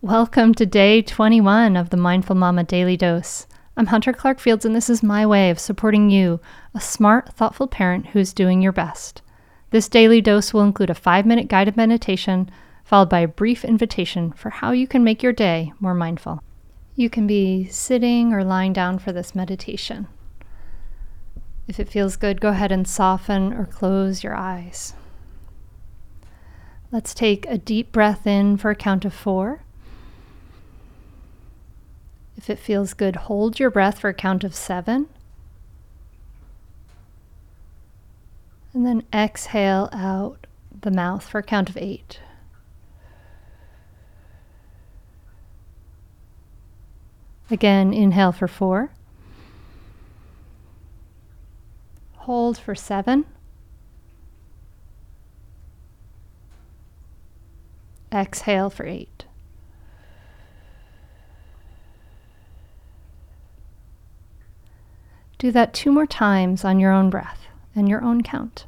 Welcome to day 21 of the Mindful Mama Daily Dose. I'm Hunter Clarke-Fields, and this is my way of supporting you, a smart, thoughtful parent who's doing your best. This daily dose will include a five minute guided meditation, followed by a brief invitation for how you can make your day more mindful. You can be sitting or lying down for this meditation. If it feels good, go ahead and soften or close your eyes. Let's take a deep breath in for a count of four. If it feels good, hold your breath for a count of seven. And then exhale out the mouth for a count of eight. Again, inhale for four. Hold for seven. Exhale for eight. Do that two more times on your own breath and your own count.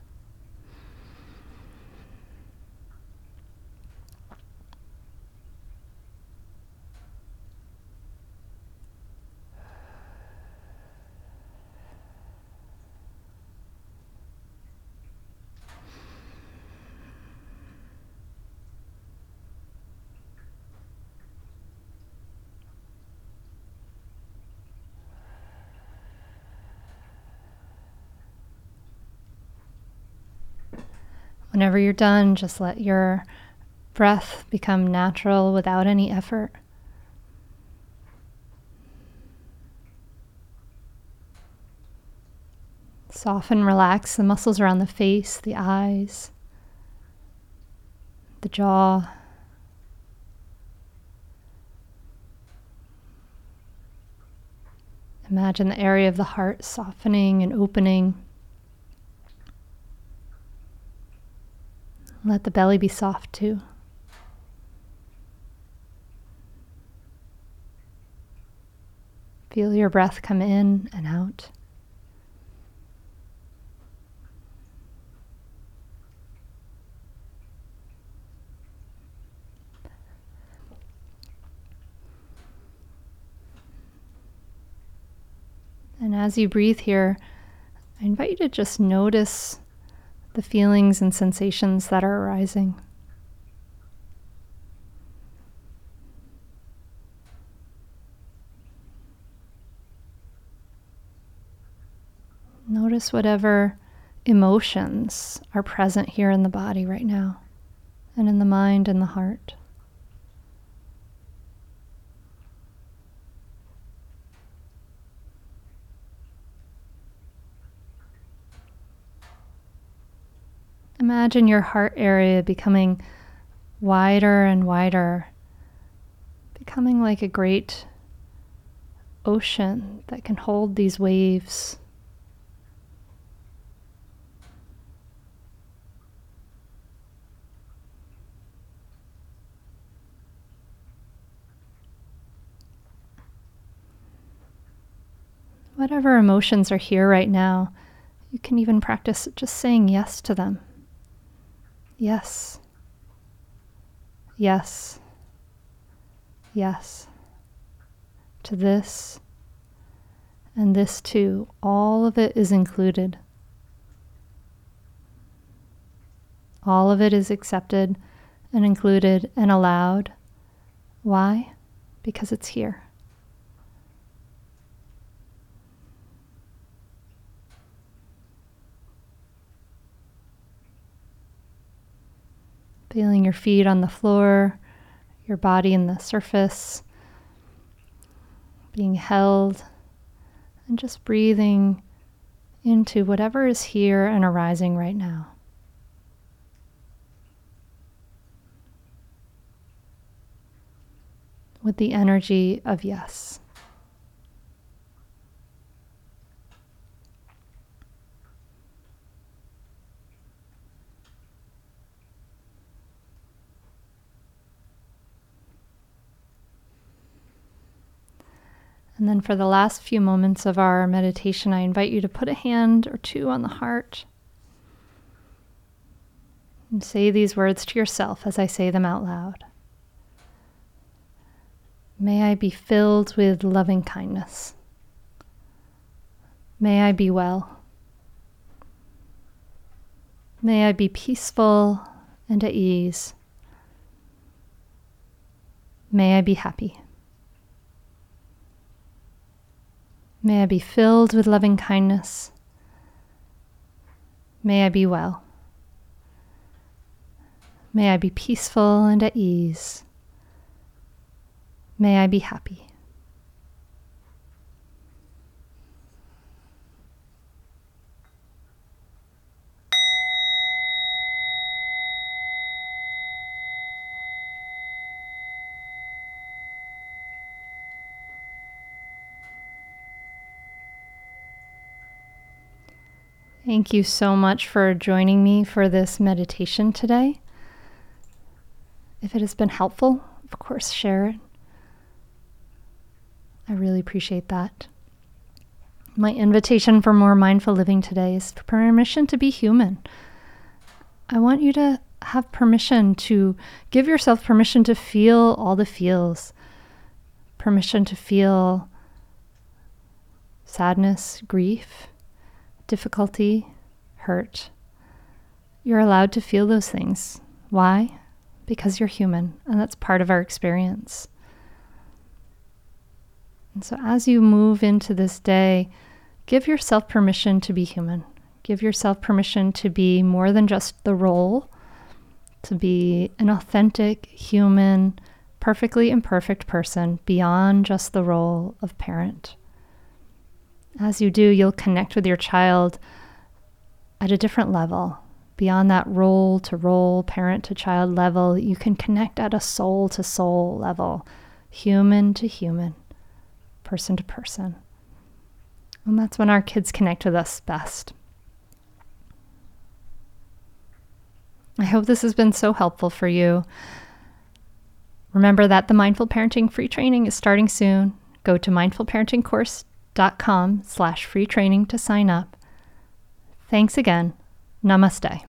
Whenever you're done, just let your breath become natural without any effort. Soften, relax the muscles around the face, the eyes, the jaw. Imagine the area of the heart softening and opening. Let the belly be soft too. Feel your breath come in and out. And as you breathe here, I invite you to just notice the feelings and sensations that are arising. Notice whatever emotions are present here in the body right now, and in the mind and the heart. Imagine your heart area becoming wider and wider, becoming like a great ocean that can hold these waves. Whatever emotions are here right now, you can even practice just saying yes to them. Yes. Yes. Yes. To this and this too. All of it is included. All of it is accepted and included and allowed. Why? Because it's here. Feeling your feet on the floor, your body in the surface, being held, and just breathing into whatever is here and arising right now. With the energy of yes. And then for the last few moments of our meditation, I invite you to put a hand or two on the heart and say these words to yourself as I say them out loud. May I be filled with loving kindness. May I be well. May I be peaceful and at ease. May I be happy. May I be filled with loving kindness. May I be well. May I be peaceful and at ease. May I be happy. Thank you so much for joining me for this meditation today. If it has been helpful, of course, share it. I really appreciate that. My invitation for more mindful living today is permission to be human. I want you to have permission to give yourself permission to feel all the feels, permission to feel sadness, grief, difficulty, hurt. You're allowed to feel those things. Why? Because you're human, and that's part of our experience. And so, as you move into this day, give yourself permission to be human. Give yourself permission to be more than just the role, to be an authentic, human, perfectly imperfect person beyond just the role of parent. As you do, you'll connect with your child at a different level. Beyond that role to role, parent to child level, you can connect at a soul to soul level, human to human, person to person. And that's when our kids connect with us best. I hope this has been so helpful for you. Remember that the Mindful Parenting free training is starting soon. Go to mindfulparentingcourse.com com slash free training to sign up. Thanks again. Namaste.